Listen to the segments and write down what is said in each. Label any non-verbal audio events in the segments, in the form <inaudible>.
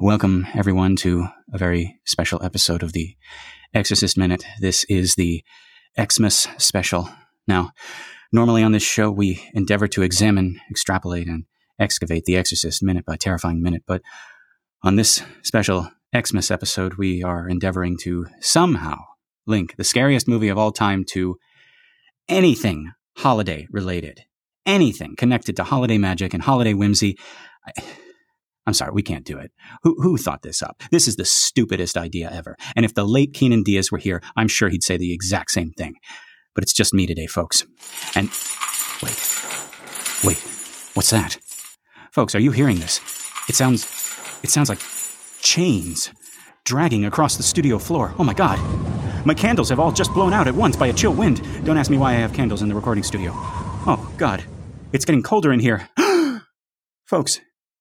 welcome everyone to a very special episode of the Exorcist Minute. This is the Xmas special. Now, normally on this show, we endeavor to examine, extrapolate, and excavate the Exorcist minute by terrifying minute, but on this special Xmas episode, we are endeavoring to somehow link the scariest movie of all time to anything holiday related, anything connected to holiday magic and holiday whimsy. I, I'm sorry, we can't do it. Who, who thought this up? This is the stupidest idea ever. And if the late Keenan Diaz were here, I'm sure he'd say the exact same thing. But it's just me today, folks. And wait, wait, what's that? Folks, are you hearing this? It sounds, it sounds like chains dragging across the studio floor. Oh my god. My candles have all just blown out at once by a chill wind. Don't ask me why I have candles in the recording studio. Oh god. It's getting colder in here. <gasps> Folks,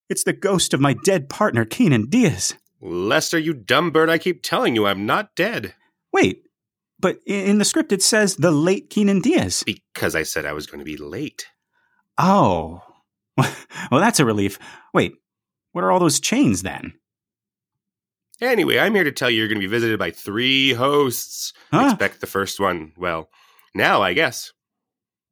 it's the ghost of my dead partner, Keenan Diaz. Lester, you dumb bird, I keep telling you I'm not dead. Wait, but in the script it says the late Keenan Diaz. Because I said I was going to be late. Oh. <laughs> Well, that's a relief. Wait, what are all those chains then? Anyway, I'm here to tell you you're going to be visited by three hosts. Huh? Expect the first one. Well, now I guess.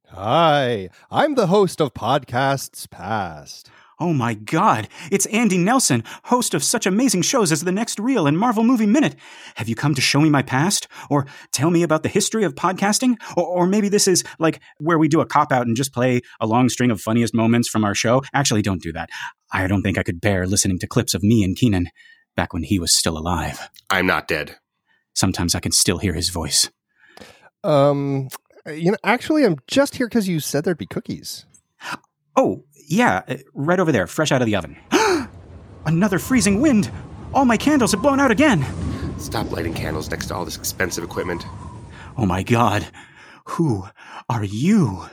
Hi, I'm the host of Podcasts Past. Oh my god, it's Andy Nelson, host of such amazing shows as The Next Reel and Marvel Movie Minute. Have you come to show me my past? Or tell me about the history of podcasting? Or, or maybe this is like where we do a cop out and just play a long string of funniest moments from our show? Actually, don't do that. I don't think I could bear listening to clips of me and Keenan back when he was still alive. I'm not dead. Sometimes I can still hear his voice. Um, you know, actually, I'm just here because you said there'd be cookies. Oh, yeah, uh, right over there, fresh out of the oven. <gasps> Another freezing wind! All my candles have blown out again! Stop lighting candles next to all this expensive equipment. Oh my god, who are you?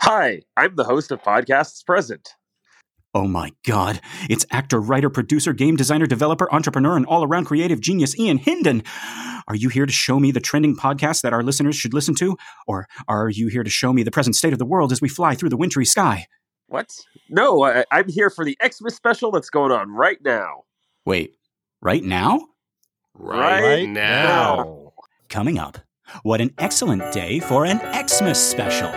Hi, I'm the host of Podcasts Present. Oh my god, it's actor, writer, producer, game designer, developer, entrepreneur, and all around creative genius Ian Hinden. Are you here to show me the trending podcast that our listeners should listen to? Or are you here to show me the present state of the world as we fly through the wintry sky? What? No, I, I'm here for the Xmas special that's going on right now. Wait, right now? Right, now. Coming up, what an excellent day for an Xmas special.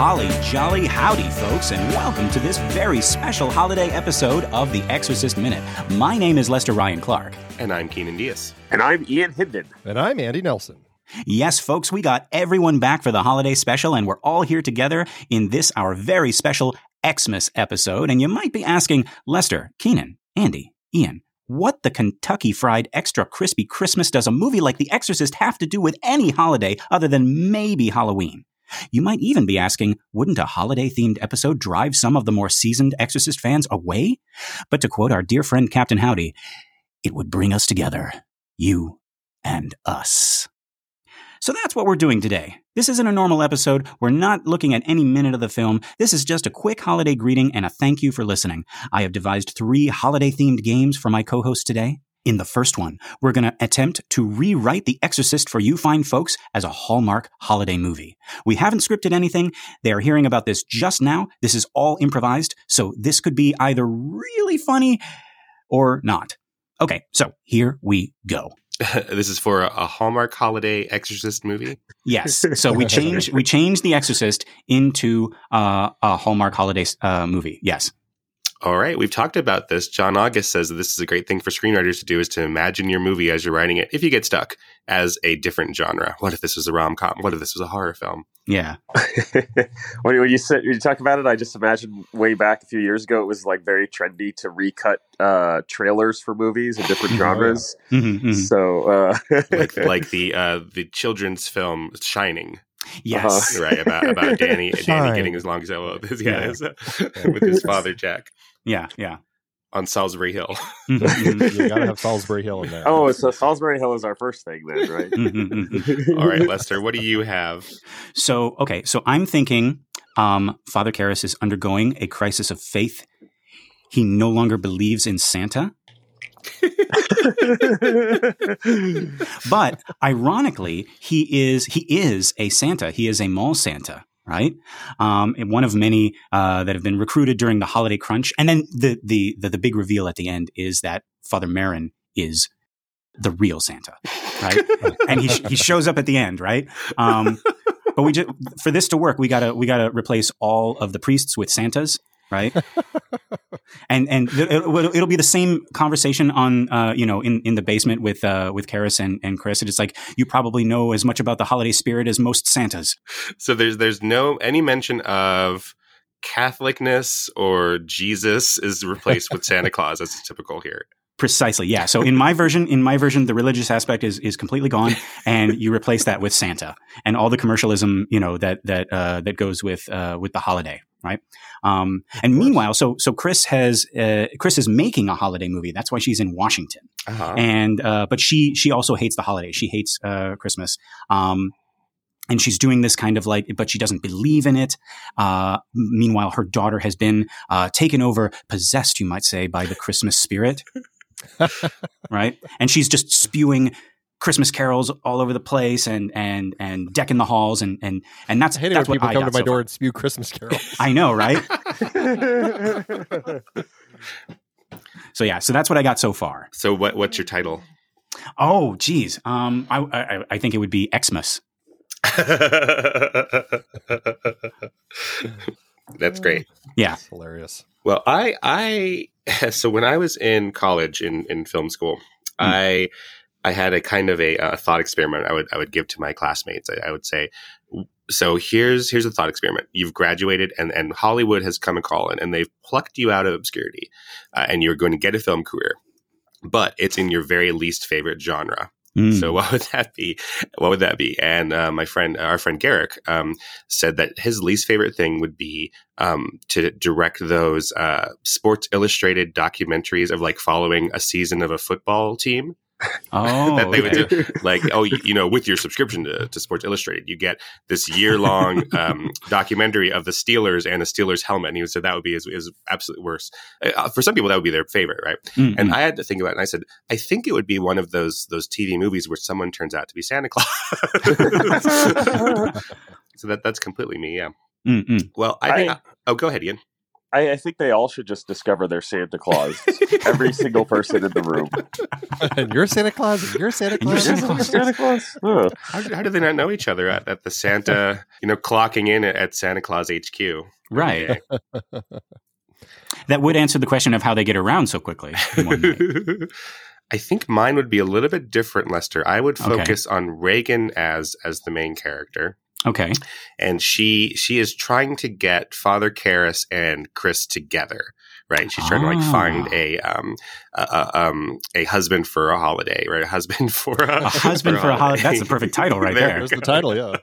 Holly jolly howdy, folks, and welcome to this very special holiday episode of The Exorcist Minute. My name is Lester Ryan Clark. And I'm Keenan Diaz. And I'm Ian Hinden. And I'm Andy Nelson. Yes, folks, we got everyone back for the holiday special, and we're all here together in this, our very special Xmas episode. And you might be asking, Lester, Keenan, Andy, Ian, what the Kentucky Fried Extra Crispy Christmas does a movie like The Exorcist have to do with any holiday other than maybe Halloween? You might even be asking, wouldn't a holiday themed episode drive some of the more seasoned Exorcist fans away? But to quote our dear friend Captain Howdy, it would bring us together, you and us. So that's what we're doing today. This isn't a normal episode. We're not looking at any minute of the film. This is just a quick holiday greeting and a thank you for listening. I have devised three holiday themed games for my co host today. In the first one, we're going to attempt to rewrite The Exorcist for you fine folks as a Hallmark holiday movie. We haven't scripted anything. They are hearing about this just now. This is all improvised, so this could be either really funny or not. Okay, so here we go. <laughs> this is for a, a Hallmark holiday exorcist movie. Yes. So we <laughs> changed we changed The Exorcist into uh, a Hallmark holiday uh, movie. Yes. All right, we've talked about this. John August says that this is a great thing for screenwriters to do is to imagine your movie as you're writing it, if you get stuck, as a different genre. What if this was a rom com? What if this was a horror film? Yeah. <laughs> when, you, when you said when you talk about it, I just imagined way back a few years ago, it was like very trendy to recut uh, trailers for movies in different <laughs> genres. Mhm, mhm. So, uh, <laughs> Like like the uh, the children's film Shining, Yes. right? About about Danny Danny getting as long as well with his, yeah, uh, with his father Jack Yeah. Yeah. on Solsbury Hill. Mhm, <laughs> mhm. You gotta have Solsbury Hill in there. oh, so Solsbury Hill is our first thing then, right? <laughs> All right, Lester, what do you have? So, okay, so I'm thinking um, Father Karras is undergoing a crisis of faith. He no longer believes in Santa. <laughs> but ironically, he is he is a Santa. He is a mall Santa, right? Um, one of many uh, that have been recruited during the holiday crunch. And then the, the the the big reveal at the end is that Father Merrin is the real Santa, right? <laughs> and he he shows up at the end, right? Um, but we just for this to work, we gotta we gotta replace all of the priests with Santas, right? and and it, will it'll be the same conversation on uh, you know in, in the basement with uh, with Karras and, and Chris. It's like you probably know as much about the holiday spirit as most Santas. So there's there's no any mention of Catholicness or Jesus is replaced with Santa <laughs> Claus as is typical here. Precisely, yeah. So in my version, in my version, the religious aspect is is completely gone, and you replace that with Santa and all the commercialism, you know, that that uh, that goes with uh, with the holiday, right? Um, and meanwhile, so so Chris has uh, Chris is making a holiday movie. That's why she's in Washington, Uh-huh. and uh, but she she also hates the holiday. She hates uh, Christmas. Um, and she's doing this kind of like, but she doesn't believe in it. Uh, meanwhile, her daughter has been uh, taken over, possessed, you might say, by the Christmas spirit, <laughs> right? And she's just spewing Christmas carols all over the place and and and decking the halls, and and and that's I hate it that's when what people I come to my so door far. and spew Christmas carols. <laughs> I know, right? <laughs> So yeah, so that's what I got so far. So what what's your title? Oh, geez, um, I I, I think it would be Xmas. <laughs> That's great. Yeah. It's hilarious. Well, I I so when I was in college in in film school, I I had a kind of a, uh thought experiment I would I would give to my classmates. I, I would say, so here's here's a thought experiment. You've graduated, and and Hollywood has come a calling, and they've plucked you out of obscurity, uh, and you're going to get a film career, but it's in your very least favorite genre. Mm. So <laughs> what would that be? What would that be? And uh, my friend, our friend Garrick, um, said that his least favorite thing would be um, to direct those uh, Sports Illustrated documentaries of like following a season of a football team. Oh, that they would okay. do. <laughs> Like, oh, you, you know, with your subscription to, to Sports Illustrated, you get this year long <laughs> um, documentary of the Steelers and a Steelers helmet. And he said that would be his, his absolute worst. Uh, for some people, that would be their favorite, right? Mm, And. I had to think about it, and I said, I think it would be one of those those TV movies where someone turns out to be Santa Claus. <laughs> so that that's completely me. Yeah. Mm, mm. Well, I think. I- oh, go ahead, Ian. I, I think they all should just discover their Santa Claus. <laughs> Every single person in the room. <laughs> and you're Santa Claus. And you're Santa And you're Claus. Santa Claus. Santa Claus. Huh. How, do- how do they not know each other at, at the Santa? You know, clocking in at, at Santa Claus HQ. Right. <laughs> That would answer the question of how they get around so quickly. in one night. I think mine would be a little bit different, Lester. I would Okay. focus on Regan as as the main character. Okay. and she she is trying to get Father Karras and Chris together. Right, she's trying to like Ah. find a um a, a, um a husband for a holiday, right? A husband <laughs> for a, A husband for a holiday. That's the perfect title right there. There's the title. Yeah.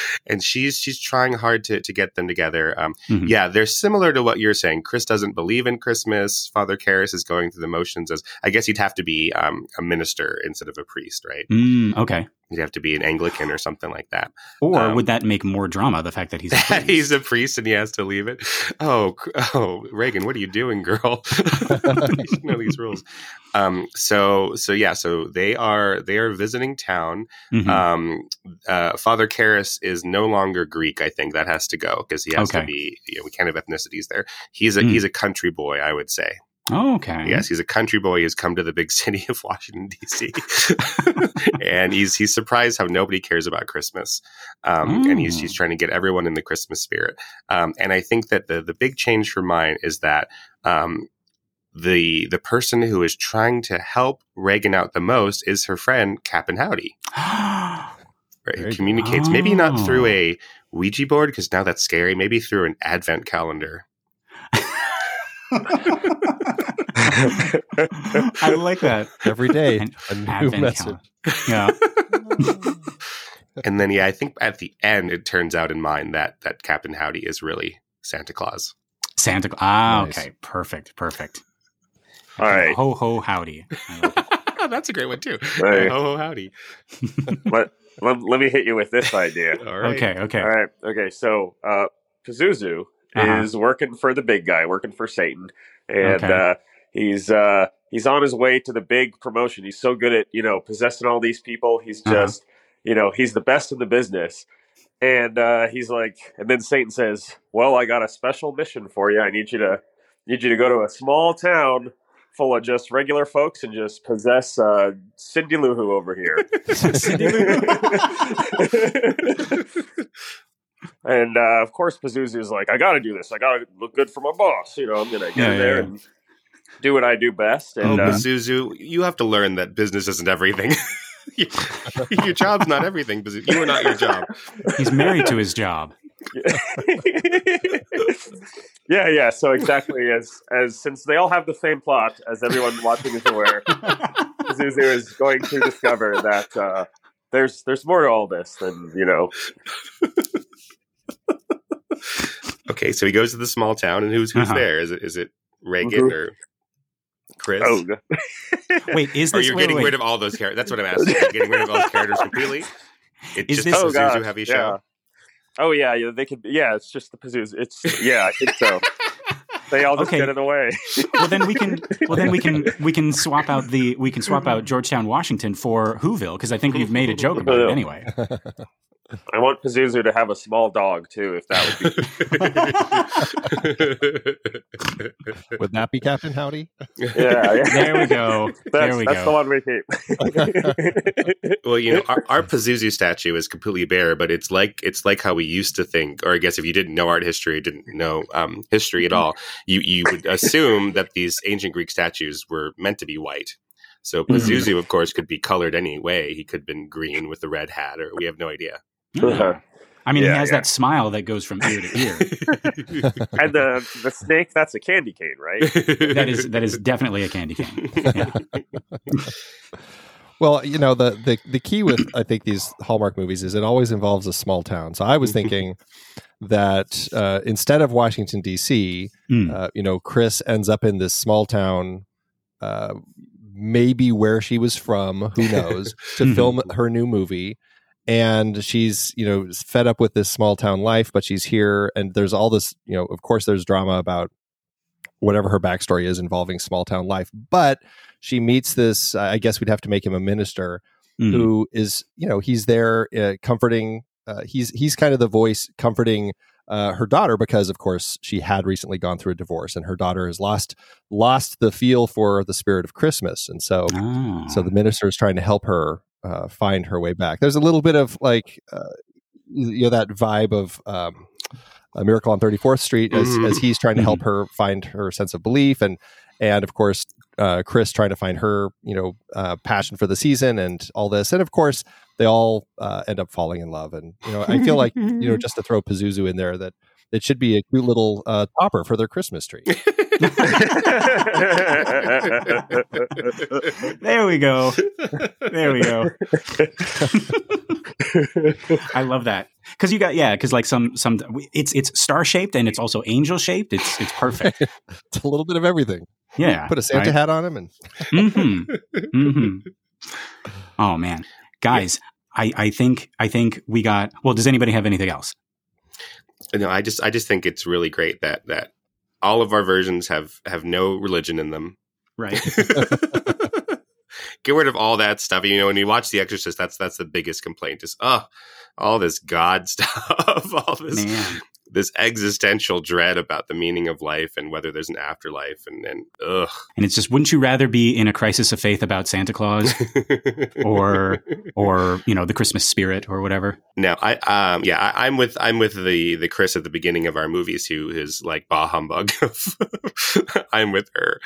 <laughs> and she's she's trying hard to to get them together. Um, Mhm. yeah, they're similar to what you're saying. Chris doesn't believe in Christmas. Father Karras is going through the motions as I guess he'd have to be um, a minister instead of a priest, right? Mm, okay. He'd have to be an Anglican or something like that. Or Um, would that make more drama? The fact that he's a that <laughs> priest? he's a priest and he has to leave it. Oh, oh, Regan, what are you doing, girl? <laughs> you should know these rules. Um, so, so yeah, so they are they are visiting town. Mhm. Um, uh, Father Karras is no longer Greek. I think that has to go because he has to be. You know, we can't have ethnicities there. He's a Mm. he's a country boy, I would say. Oh, okay. Yes, he's a country boy who's come to the big <laughs> city of Washington D.C. <laughs> and he's he's surprised how nobody cares about Christmas, um, and he's Mm. he's trying to get everyone in the Christmas spirit. Um, and I think that the the big change for mine is that um, the the person who is trying to help Regan out the most is her friend Captain Howdy. <gasps> Right, who communicates maybe not Oh. through a Ouija board because now that's scary. Maybe through an Advent calendar. I like that. Every day, An a new Advent message. calendar. Yeah. And then, yeah, I think at the end it turns out in mine that that Captain Howdy is really Santa Claus. Santa. Cla- Ah, Nice. okay. Perfect. Perfect. All right. Ho ho howdy. I like. <laughs> That's a great one too. Hey. Ho ho howdy! <laughs> let, let, let me hit you with this idea. All right. Okay. Okay. All right. Okay. So, uh, Pazuzu Uh-huh. is working for the big guy, working for Satan, and Okay. uh, he's uh, he's on his way to the big promotion. He's so good at you know possessing all these people. He's Uh-huh. just you know he's the best in the business. And uh, he's like, and then Satan says, "Well, I got a special mission for you. I need you to need you to go to a small town full of just regular folks and just possess uh, Cindy Lou Who over here." <laughs> Cindy <laughs> <laughs> and uh, of course, Pazuzu is like, "I got to do this. I got to look good for my boss. You know, I'm gonna get Yeah, in there yeah, and do what I do best." Oh, And uh, Pazuzu, you have to learn that business isn't everything. <laughs> your job's not everything. Pazuzu. You are not your job. He's married to his job. <laughs> yeah, yeah. So exactly as as since they all have the same plot, as everyone watching is aware, <laughs> Pazuzu is going to discover that uh, there's there's more to all this than you know. Okay, so he goes to the small town, and who's who's Uh-huh. there? Is it is it Regan or Chris? Oh, <laughs> Wait, is or this you're wait, getting wait, rid of all those characters? That's what I'm asking. You're getting rid of all those characters completely? It's Is just this- a Oh, Pazuzu gosh, heavy yeah. show. oh yeah, yeah. They could. Yeah, it's just the Pazuzu. It's yeah, I think so. They all just Okay. get in the way. well then we can well then we can <laughs> we can swap out the we can swap out Georgetown, Washington for Whoville because I think we've made a joke about it anyway. <laughs> I want Pazuzu to have a small dog too, if that would be. <laughs> Would that be Captain Howdy? Yeah, yeah. There we go. That's, There we that's the one we keep. <laughs> well, you know, our, our Pazuzu statue is completely bare, but it's like it's like how we used to think, or I guess if you didn't know art history, didn't know um, history at all, you you would assume that these ancient Greek statues were meant to be white. So Mhm. Pazuzu, of course, could be colored any way. He could have been green with the red hat, or we have no idea. I mean, Yeah, he has yeah. that smile that goes from ear to ear. <laughs> and the the snake, that's a candy cane, right? <laughs> That is that is definitely a candy cane. Yeah. <laughs> Well, you know the, the the key with I think these Hallmark movies is it always involves a small town. So I was thinking that uh, instead of Washington D.C., Mm. uh, you know, Chris ends up in this small town, uh, maybe where she was from, who knows, to Mhm. film her new movie. And she's, you know, fed up with this small town life, but she's here. And there's all this, you know, of course, there's drama about whatever her backstory is involving small town life. But she meets this, I guess we'd have to make him a minister Mm. who is you know he's there uh, comforting uh, he's he's kind of the voice comforting uh, her daughter because of course she had recently gone through a divorce and her daughter has lost lost the feel for the spirit of christmas and so so the minister is trying to help her uh, find her way back. There's a little bit of like uh, you know that vibe of um, a miracle on 34th street as, Mhm. as he's trying to help her find her sense of belief and and of course uh, chris trying to find her you know uh, passion for the season and all this. And of course they all uh, end up falling in love. And you know i feel like you know <laughs> just to throw pazuzu in there that it should be a cute little uh, topper for their christmas tree <laughs> <laughs> there we go. There we go. I love that because you got yeah because like some some it's it's star shaped and it's also angel shaped. It's it's perfect. <laughs> it's a little bit of everything Yeah. put a santa hat on him and Mm-hmm. Mm-hmm. Oh man, guys, I I think I think we got. Well, does anybody have anything else? no, I just I just think it's really great that that all of our versions have have no religion in them. Right. <laughs> <laughs> Get rid of all that stuff. You know, when you watch The Exorcist, that's that's the biggest complaint. Is oh, all this God <laughs> stuff, all this Man. This existential dread about the meaning of life and whether there's an afterlife, and and ugh. And it's just, wouldn't you rather be in a crisis of faith about Santa Claus <laughs> or or you know the Christmas spirit or whatever? No, I um yeah, I, I'm with I'm with the the Chris at the beginning of our movies who is like bah humbug. <laughs> I'm with her.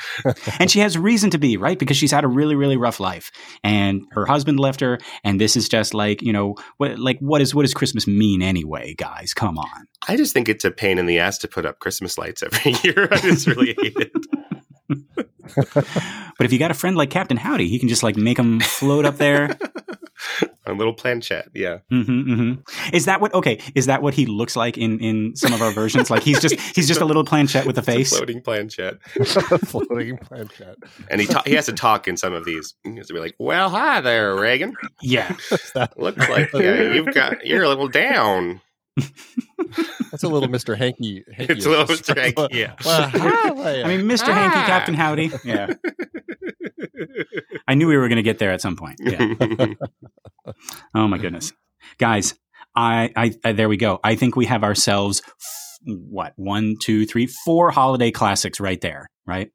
and she has reason to be right because she's had a really really rough life and her husband left her and this is just like you know what like what is what does christmas mean anyway guys come on I just think it's a pain in the ass to put up Christmas lights every <laughs> year. I just really hate it. <laughs> but if you got a friend like captain howdy he can just like make them float up there <laughs> A little planchette, yeah. hmm hmm is that what okay is that what he looks like in in some of our versions like he's just he's just a little planchette with a It's a face floating planchette, floating planchette and he ta- he has to talk in some of these. He has to be like, "Well, hi there, Regan. yeah that? Looks like uh, you've got you're a little down." That's a little Mr. Hanky. Hanky It's a little Mr. Hanky, yeah. <laughs> Well, hi, i mean mr hanky captain howdy yeah I knew we were going to get there at some point. Yeah. <laughs> oh my goodness, guys! I, I, I there we go. I think we have ourselves what one, two, three, four holiday classics right there. Right,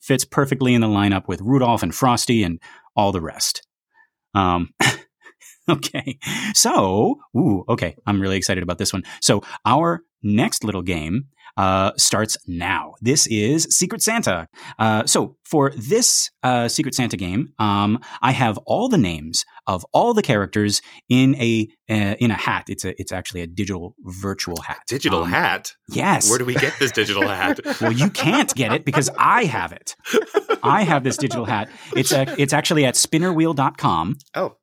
fits perfectly in the lineup with Rudolph and Frosty and all the rest. Um. <laughs> <laughs> okay. So, ooh, okay. I'm really excited about this one. So, our next little game uh, starts now. This is Secret Santa. Uh, so for this uh, Secret Santa game, um, I have all the names of all the characters in a uh, in a hat. It's a it's actually a digital virtual hat. Digital Um, hat. Yes. Where do we get this digital hat? <laughs> well, you can't get it because I have it. I have this digital hat. It's a, it's actually at spinnerwheel.com. Oh,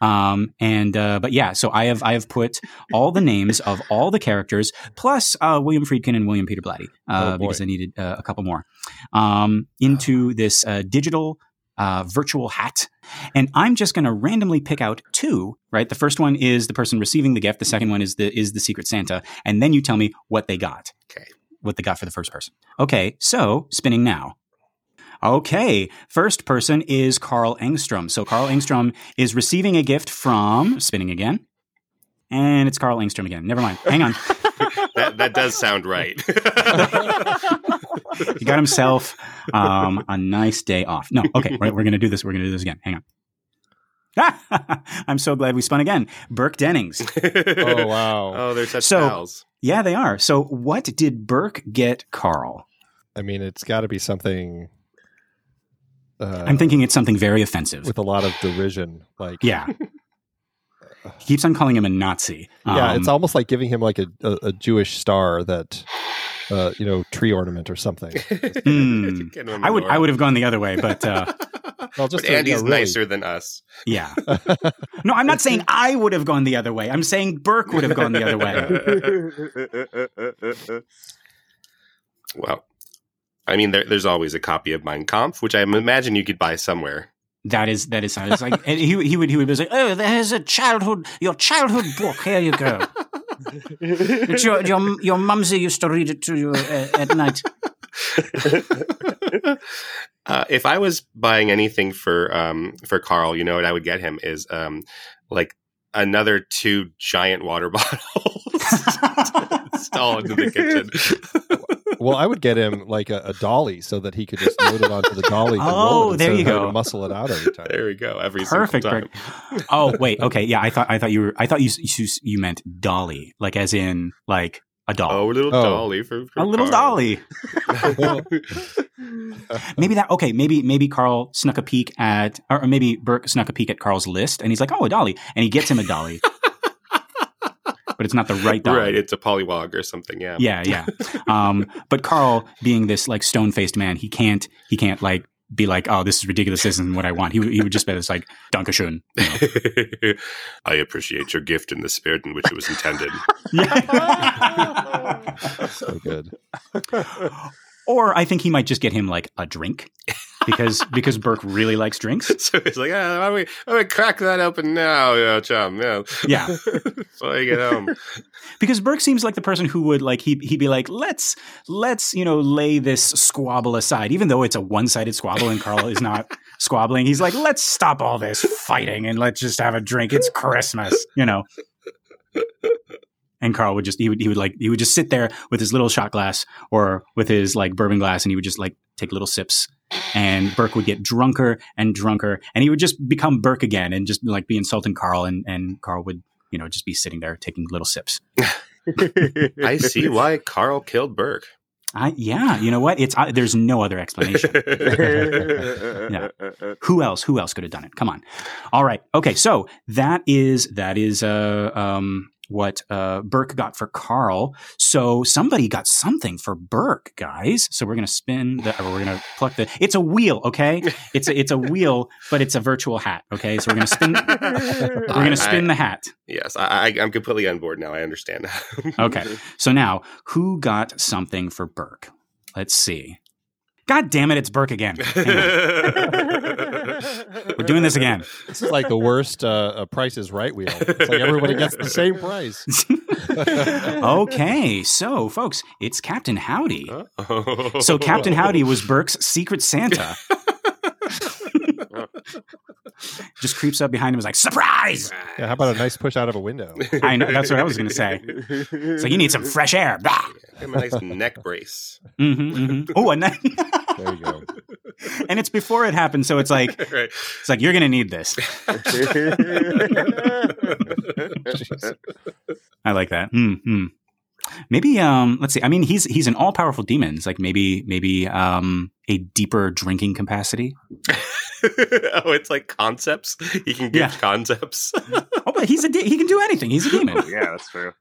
Um, and uh, but yeah, so I have I have put all the names of all the characters plus uh, William Friedkin and William Peter Blatty uh, Oh, because I needed uh, a couple more um, into this uh, digital uh, virtual hat, and I'm just going to randomly pick out two. Right, the first one is the person receiving the gift. The second one is the is the Secret Santa, and then you tell me what they got. Okay. what they got for the first person. Okay, so spinning now. Okay, first person is Carl Engstrom. So Carl Engstrom is receiving a gift from spinning again. And it's Carl Engstrom again. Never mind. Hang on. <laughs> that that does sound right. <laughs> He got himself um, a nice day off. No, okay, we're, we're going to do this. We're going to do this again. Hang on. <laughs> I'm so glad we spun again. Burke Dennings. Oh wow! oh, they're such So- pals. Yeah, they are. So, what did Burke get Carl? I mean, it's got to be something. Uh, I'm thinking it's something very offensive. with a lot of derision, like Yeah. <laughs> He keeps on calling him a Nazi. yeah, Um, it's almost like giving him like a, a, a Jewish star that, uh, you know, tree ornament or something. <laughs> Get him I would. I would have gone the other way, but uh, <laughs> Well, just but to, Andy's yeah, really- nicer than us. yeah. No, I'm not saying I would have gone the other way. I'm saying Burke would have gone the other way. well, I mean, there, there's always a copy of Mein Kampf, which I imagine you could buy somewhere. That is that is how it's like and he he would he would be like, oh, there's a childhood your childhood book. Here you go. <laughs> Your your your mumsy used to read it to you uh, at night. <laughs> uh, if I was buying anything for um, for Carl, you know what I would get him is um, like another two giant water <laughs> bottles installed into the kitchen. Well, I would get him like a, a dolly so that he could just load it onto the dolly. Oh, roll there instead you go. to muscle it out every time. there we go. Every Perfect. single time. Burke. Oh wait, okay, yeah. I thought I thought you were I thought you you, you meant dolly, like as in like a doll, Oh, a little Oh. dolly for, for a little Carl. dolly. <laughs> Maybe that okay. Maybe maybe Carl snuck a peek at, or or maybe Burke snuck a peek at Carl's list, and he's like, "Oh, a dolly," and he gets him a dolly, but it's not the right dolly. right, it's a polywog or something. Yeah. Yeah, yeah. Um, <laughs> but Carl, being this like stone faced man, he can't he can't like be like, "Oh, this is ridiculous. This isn't what I want." He would- he would just be just like, "Dankeschön." You know? <laughs> I appreciate your gift in the spirit in which it was intended. <laughs> So good. Or I think he might just get him like a drink because <laughs> because Burke really likes drinks. <laughs> so he's like, ah, why don't we, why don't we crack that open now, yeah, chum? Yeah. Yeah. <laughs> so I get home. because Burke seems like the person who would like he he'd be like let's let's you know lay this squabble aside even though it's a one-sided squabble and Carl is not squabbling he's like let's stop all this fighting and let's just have a drink it's Christmas you know and Carl would just he would he would like he would just sit there with his little shot glass or with his like bourbon glass and he would just like take little sips and Burke would get drunker and drunker and he would just become Burke again and just like be insulting Carl and and Carl would you know just be sitting there taking little sips <laughs> I see why Carl killed Burke. I yeah, you know what? It's uh, there's no other explanation. <laughs> yeah. Who else? Who else could have done it? Come on. All right. Okay. So that is that is uh um what uh Burke got for Carl. So somebody got something for Burke, guys. So we're gonna spin the or we're gonna pluck the. It's a wheel. Okay. It's a it's a wheel, but it's a virtual hat. Okay. So we're gonna spin. We're gonna spin the hat. Yes, I, I, I'm completely on board now. I understand. That. <laughs> Okay. So now, who got something for Burke? Let's see. God damn it, it's Burke again. Hang. <laughs> We're doing this again. This is like the worst uh, uh, Price is Right wheel. It's like everybody gets the same price. <laughs> okay, so folks, it's Captain Howdy. Oh. So Captain Howdy was Burke's Secret Santa. <laughs> <laughs> Just creeps up behind him, is like, "Surprise!" Yeah, how about a nice push out of a window? <laughs> I know that's what I was going to say. So you need some fresh air. Bah! Give him a nice neck brace. Mhm, mhm. Oh, and then, There you go. <laughs> and it's before it happens, so it's like right. it's like you're going to need this. I like that. Hmm. Maybe um let's see. I mean he's he's an all-powerful demon. It's like maybe maybe um a deeper drinking capacity. <laughs> oh, it's like concepts. He can give Yeah. concepts. Oh, but he's a de- he can do anything. He's a <laughs> demon. yeah, that's true.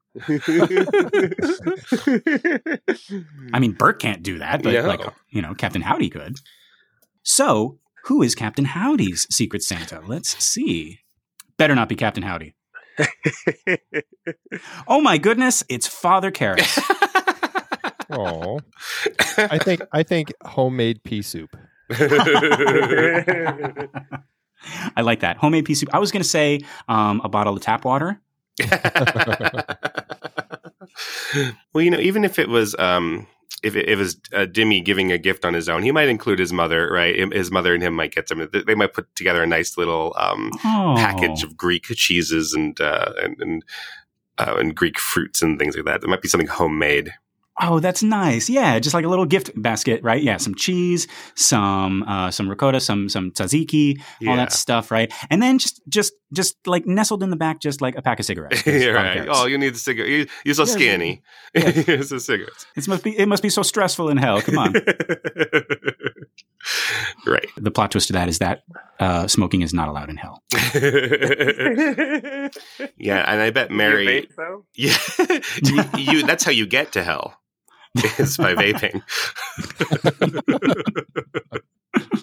I mean Bert can't do that, but No. like you know, Captain Howdy could. So, who is Captain Howdy's secret Santa? Let's see. Better not be Captain Howdy. <laughs> Oh my goodness, it's Father Karras. <laughs> Oh, I think I think homemade pea soup. <laughs> I like that. Homemade pea soup. I was going to say um, a bottle of tap water. well, you know, even if it was, um, if it, it was uh, Dimmy giving a gift on his own, he might include his mother, right? His mother and him might get some. They might put together a nice little um, Oh. package of Greek cheeses and uh, and and, uh, and Greek fruits and things like that. There might be something homemade. Oh, that's nice. Yeah, just like a little gift basket, right? Yeah, some cheese, some uh, some ricotta, some some tzatziki, all that stuff, right? And then just just just like nestled in the back, just like a pack of cigarettes. <laughs> Yeah, right. Oh, you need the cigarette. You, you're so Yeah, skinny. yeah. Here's <laughs> the cigarettes. it must be it must be so stressful in hell. Come on. <laughs> right. the plot twist to that is that uh, smoking is not allowed in hell. yeah, and I bet You Mary. vape, though? Yeah, you, you. That's how you get to hell. <laughs> Is by vaping. <laughs>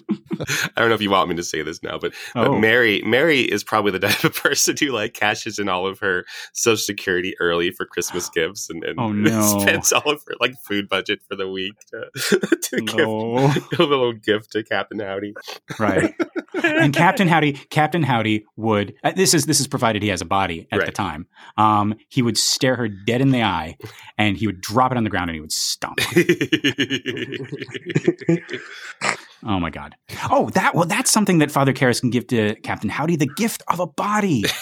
I don't know if you want me to say this now, but, but Oh. Mary Mary is probably the type of person who like cashes in all of her social security early for Christmas <gasps> gifts and, and Oh, <laughs> no. spends all of her like food budget for the week to, <laughs> to No. give <laughs> a little gift to Captain Howdy. right. and Captain Howdy, Captain Howdy would uh, this is this is provided he has a body at the time. Um, he would stare her dead in the eye, and he would drop it on the ground and he would stomp. Oh my god! Oh, that well, that's something that Father Karras can give to Captain Howdy: the gift of a body. <laughs>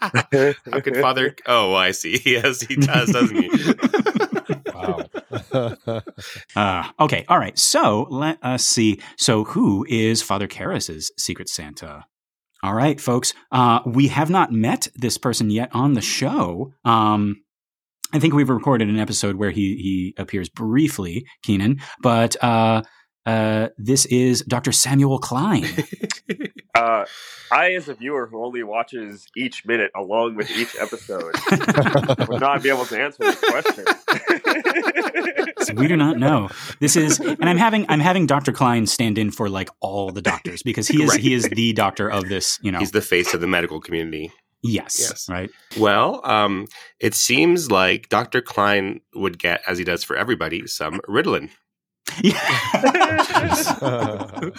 <laughs> How can Father? Oh, I see. <laughs> Yes, he does, doesn't he? Wow. Uh, okay, all right. So let us see. So who is Father Karras's Secret Santa? All right, folks. Uh, we have not met this person yet on the show. Um, I think we've recorded an episode where he he appears briefly, Keenan, but uh, uh, this is Dr. Samuel Klein. <laughs> Uh, I, as a viewer who only watches each minute along with each episode, <laughs> would not be able to answer this question. <laughs> So we do not know. This is, and I'm having I'm having Dr. Klein stand in for like all the doctors because he is Right. he is the doctor of this. You know, He's the face of the medical community. yes, Yes. right. Well, um, it seems like Dr. Klein would get, as he does for everybody, some Ritalin. Yeah. <laughs>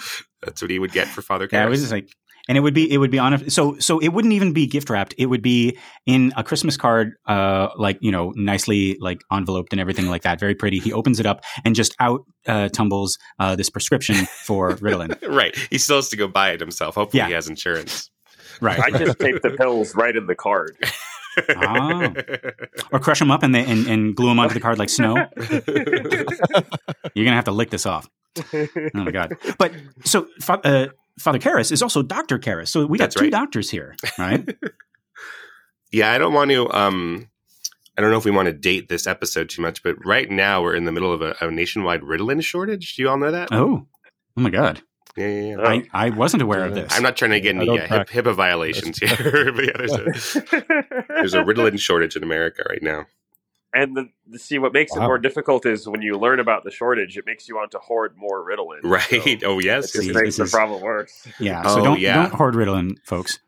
That's what he would get for Father Yeah, it was just like, and it would be, it would be on a, so, so it wouldn't even be gift wrapped. It would be in a Christmas card, uh, like, you know, nicely like enveloped and everything like that. Very pretty. He opens it up and just out, uh, tumbles, uh, this prescription for <laughs> Ritalin. right. He still has to go buy it himself. Hopefully Yeah. he has insurance. Right. I just tape the pills right in the card. <laughs> Oh. or crush them up and they, and, and glue them onto the card like snow. <laughs> You're going to have to lick this off. Oh my God. But so, uh, Father Karras is also Dr. Karras. So we got That's two right. doctors here, right? <laughs> yeah, I don't want to. Um, I don't know if we want to date this episode too much, but right now we're in the middle of a, a nationwide Ritalin shortage. Do you all know that? oh, oh my God. Yeah, yeah, yeah. Oh. I, I wasn't aware of this. I'm not trying to get any don't uh, hip, HIPAA violations here, <laughs> but yeah, there's a <laughs> there's a Ritalin shortage in America right now. and the, the, see what makes it more difficult is when you learn about the shortage, it makes you want to hoard more Ritalin. Right? So oh it yes. just See, makes the is- problem worse. Yeah. So Oh, don't yeah. don't hoard Ritalin, folks.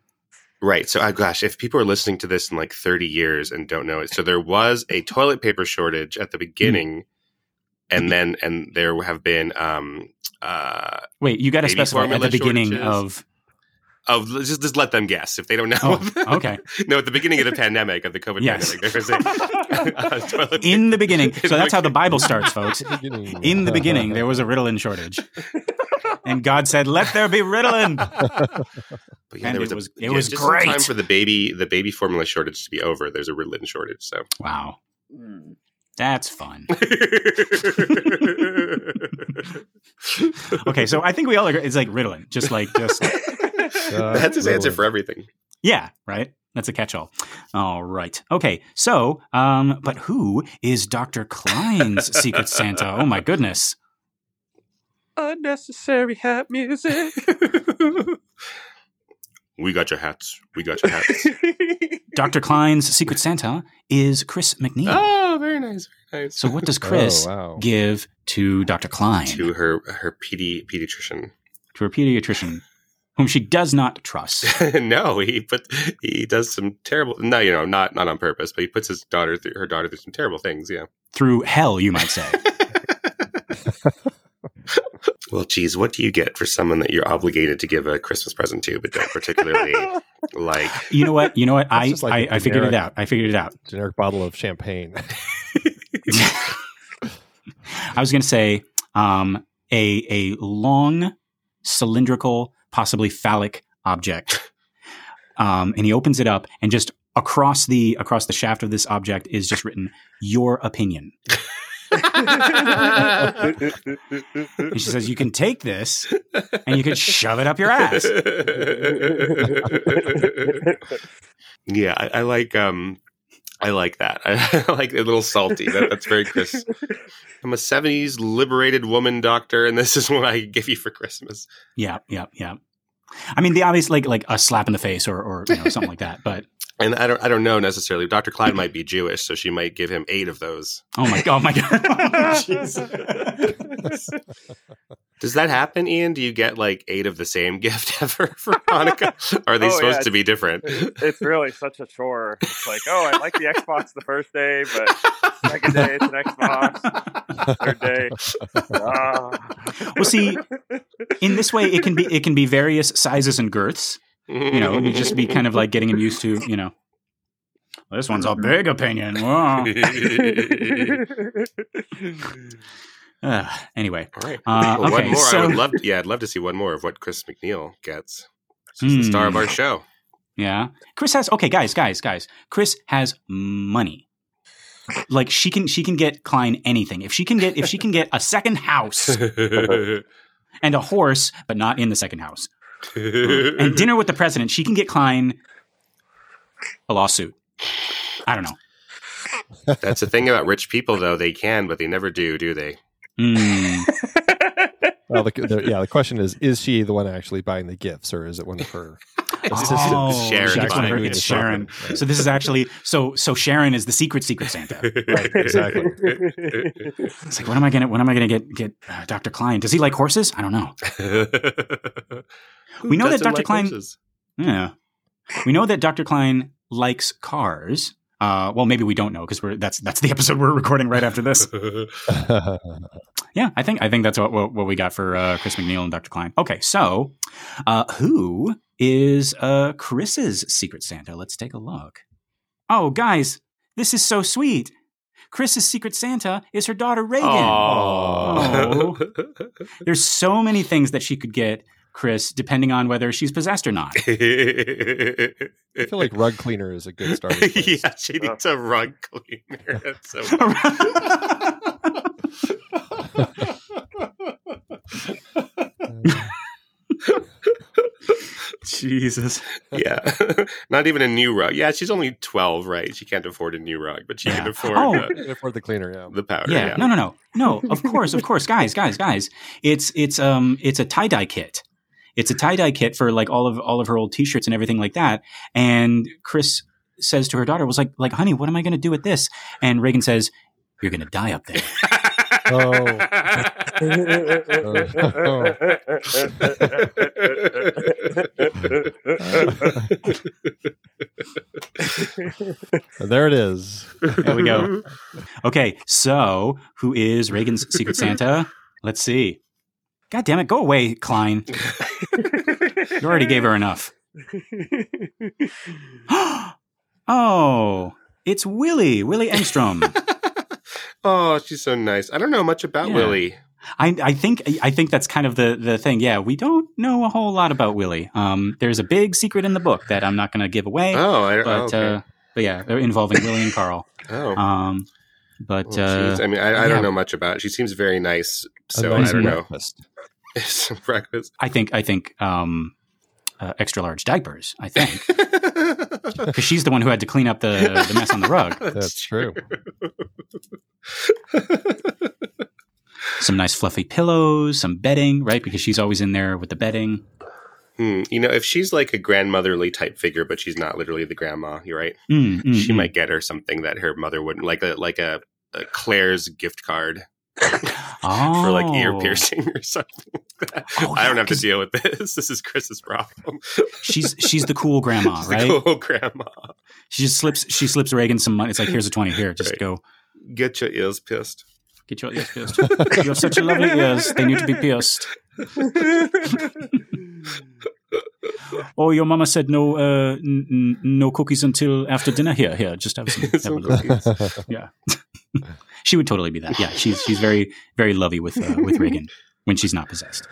Right. So, uh, gosh, if people are listening to this in like 30 years and don't know it, so there was a toilet paper shortage at the beginning, and then and there have been um uh Wait, you got to specify at the formula beginning shortages. of. of just just let them guess if they don't know. Oh, okay. <laughs> no, at the beginning of the pandemic of the COVID Yes. pandemic, there was a, a toilet In the beginning. So that's how the. Bible starts, folks. In the beginning, there was a Ritalin shortage. and God said, "Let there be Ritalin." <laughs> But yeah, And there was it a, was- it yeah, was just in time great. for the baby the baby formula shortage to be over. There's a Ritalin shortage, so. Wow, Mm. That's fun. <laughs> Okay, so I think we all agree it's like Ritalin, just like just <laughs> That's his answer for everything. yeah, right. That's a catch-all. All right. Okay. So, um, but who is Dr. Klein's <laughs> Secret Santa? Oh my goodness. Unnecessary hat music. We got your hats. We got your hats. <laughs> Dr. Klein's Secret Santa is Chris MacNeil. oh, very nice. Very nice. So what does Chris Oh, wow. give to Dr. Klein? to her her pedi- pediatrician. to her pediatrician, whom she does not trust. <laughs> no, he put he does some terrible. No, you know, not not on purpose, but he puts his daughter through her daughter through some terrible things. Yeah. Through hell, you might say. <laughs> Well, geez, what do you get for someone that you're obligated to give a Christmas present to, but don't particularly <laughs> like? You know what? You know what? I, just like a I, I figured it out. I figured it out. Generic bottle of champagne. <laughs> I was going to say um, a a long cylindrical, possibly phallic object, um, and he opens it up, and just across the across the shaft of this object is just written "Your opinion." And she says, "You can take this, and you can shove it up your ass." yeah, I, I like um, I like that. <laughs> I like a little salty. That, that's very Chris. I'm a '70s liberated woman doctor, and this is what I give you for Christmas. Yeah, yeah, yeah. I mean, the obvious like like a slap in the face or or you know, something like that. But And I don't, I don't know necessarily. Dr. Clyde might be Jewish, so she might give him eight of those. oh my god! oh my <laughs> god, Jesus. Does that happen, Ian? Do you get like eight of the same <laughs> gift ever for Hanukkah? Are they Oh, supposed yeah. to be different? it's really such a chore. It's like, oh, I like the Xbox the first day, but second day it's an Xbox. Third day, ah. Well, see, in this way, it can be it can be various sizes and girths. You know, you just be kind of like getting him used to. You know, well, this one's a big opinion. Uh, <laughs> anyway, All right. Uh, Well, one more. I would love. yeah, I'd love to see one more of what Chris MacNeil gets. He's the star of Hmm. our show. yeah, Chris has okay, guys, guys, guys. Chris has money. Like she can she can get Klein anything. If she can get if she can get a second house <laughs> and a horse, but not in the second house, <laughs> and dinner with the president, she can get Klein a lawsuit. I don't know. That's the thing about rich people, though. They can, but they never do, do they? Hmm. well, the, the, yeah, the question is: Is she the one actually buying the gifts, or is it one of her? <laughs> Oh, Sharon she gets one of her- it's Sharon. So this is actually so so Sharon is the secret secret Santa. <laughs> Right, exactly. <laughs> It's like what am I gonna when am I gonna get get uh, Dr. Klein? Does he like horses? I don't know. We know that Dr. like Klein- horses? Yeah, we know that Dr. Klein likes cars. Uh, well, maybe we don't know because we're that's that's the episode we're recording right after this. Yeah, I think I think that's what what, what we got for uh, Chris MacNeil and Dr. Klein. Okay, so uh, who is uh, Chris's secret Santa? Let's take a look. Oh, guys, this is so sweet. Chris's secret Santa is her daughter Regan. Oh. There's so many things that she could get Chris, depending on whether she's possessed or not. <laughs> I feel like rug cleaner is a good starting <laughs> place. yeah, she needs a rug cleaner. That's so <laughs> Jesus. <laughs> yeah. <laughs> Not even a new rug. Yeah, she's only 12, right? She can't afford a new rug, but she Yeah. can afford Oh. uh, can afford the cleaner, yeah. the powder. Yeah. Yeah. No, no, no. No, of course, of course. Guys, guys, guys. It's it's um it's a tie-dye kit. It's a tie-dye kit for like all of all of her old t-shirts and everything like that. And Chris says to her daughter, was like, like, honey, what am I gonna do with this? And Regan says, You're gonna die up there. And <laughs> Oh. there it is. There we go. Okay, so who is Regan's Secret Santa? Let's see. God damn it, go away, Klein. You already gave her enough. <gasps> oh, it's Willie, Willie Engstrom. <laughs> oh, she's so nice. I don't know much about Yeah. Willie. I, I think I think that's kind of the the thing. Yeah, we don't know a whole lot about Willie. Um, there's a big secret in the book that I'm not going to give away. Oh, I, but oh, okay. uh, but yeah, involving Willie and Carl. <laughs> oh. Um, but Well, uh, I mean, I, I yeah. don't know much about. It. She seems very nice, so nice I don't know. breakfast. <laughs> Some breakfast. I think I think um, uh, extra large diapers. I think <laughs> because she's the one who had to clean up the the mess on the rug. That's true. Some nice fluffy pillows, some bedding, right? Because she's always in there with the bedding. Hmm. You know, if she's like a grandmotherly type figure, but she's not literally the grandma, you're right. Mm, mm, she mm. might get her something that her mother wouldn't, like a like a, a Claire's gift card oh. <laughs> for like ear piercing or something. Oh, I don't have to deal with this. This is Chris's problem. She's she's the cool grandma, <laughs> right? the cool grandma. She just slips she slips Regan some money. It's like here's a twenty. Here, just Right. go Get your ears pierced. Get your ears pierced. you have such lovely ears; they need to be pierced. <laughs> Oh, your mama said no uh, n- n- no cookies until after dinner. Here, here, just have some. Have a Some little. cookies. <laughs> Yeah, <laughs> she would totally be that. Yeah, she's she's very very lovey with uh, with Regan when she's not possessed.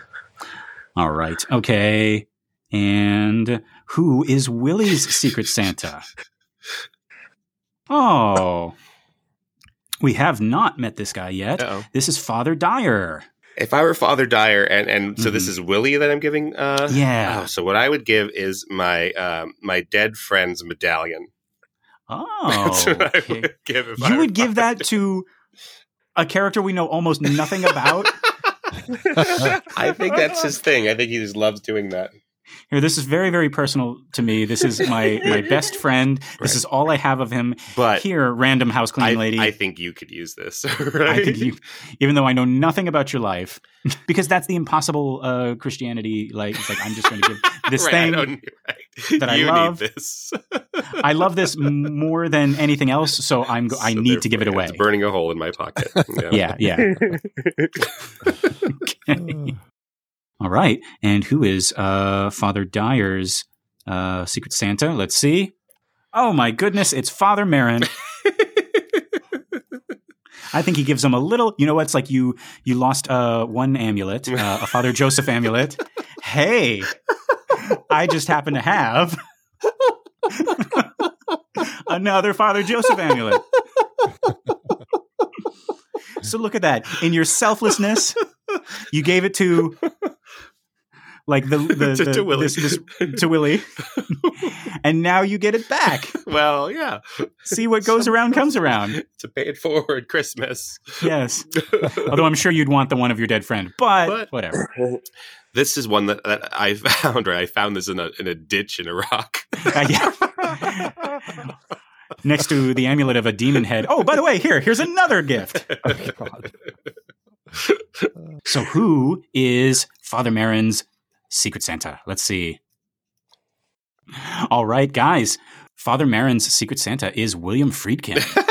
All right, okay. And who is Willie's secret Santa? Oh, we have not met this guy yet. Uh-oh. This is Father Dyer. If I were Father Dyer, and and so this Mhm. is Willie that I'm giving. Uh, Yeah. oh, so what I would give is my um, my dead friend's medallion. Oh, <laughs> That's what I okay. would give. If I you would give that to a character we know almost nothing about. <laughs> I think that's his thing. I think he just loves doing that. Here, this is very, very personal to me. This is my <laughs> my best friend. This is all I have of him. But Here, random house I, cleaning lady. I think you could use this. <laughs> Right? I think you, even though I know nothing about your life, <laughs> because that's the impossible uh, Christianity. Like, it's like I'm just going to give this right, thing. I right. that I love. Need this. I love this more than anything else, so I'm. Go- I need to give it away. It's burning a hole in my pocket. Yeah, yeah. All right. And who is uh, Father Dyer's uh, Secret Santa? Let's see. Oh my goodness, it's Father Merrin. <laughs> I think he gives him a little. You know what? It's like you you lost uh, one amulet, uh, a Father Joseph amulet. <laughs> Hey, I just happen to have another Father Joseph amulet. so look at that. In your selflessness, you gave it to like the, the, <laughs> To- the- to Willie. this- this- to Willie, <laughs> and now you get it back. well, yeah. See what goes around comes around. It's a pay it forward Christmas. Yes. <laughs> Although I'm sure you'd want the one of your dead friend, but, But- whatever. this is one that, that I found. Right, I found this in a in a ditch in Iraq. Uh, yeah. Next to the amulet of a demon head. Oh, by the way, here, here's another gift. Oh, God. So, who is Father Merrin's Secret Santa? Let's see. All right, guys. Father Merrin's Secret Santa is William Friedkin. <laughs>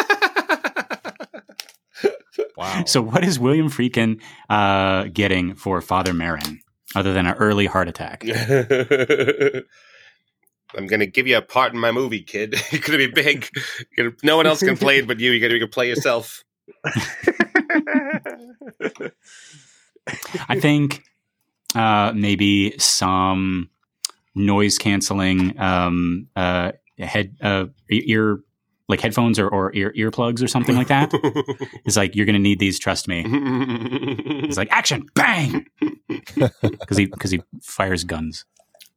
Wow. So, what is William Friedkin uh, getting for Father Merrin other than an early heart attack? <laughs> I'm gonna give you a part in my movie, kid. <laughs> You're gonna be big. Gonna, no one else can play it but you. You're gonna, you can play yourself. I think uh, maybe some noise canceling um, uh, head uh, ear like headphones or, or ear earplugs or something like that. <laughs> It's like you're gonna need these. Trust me. It's like action, bang, <laughs> because he because he fires guns.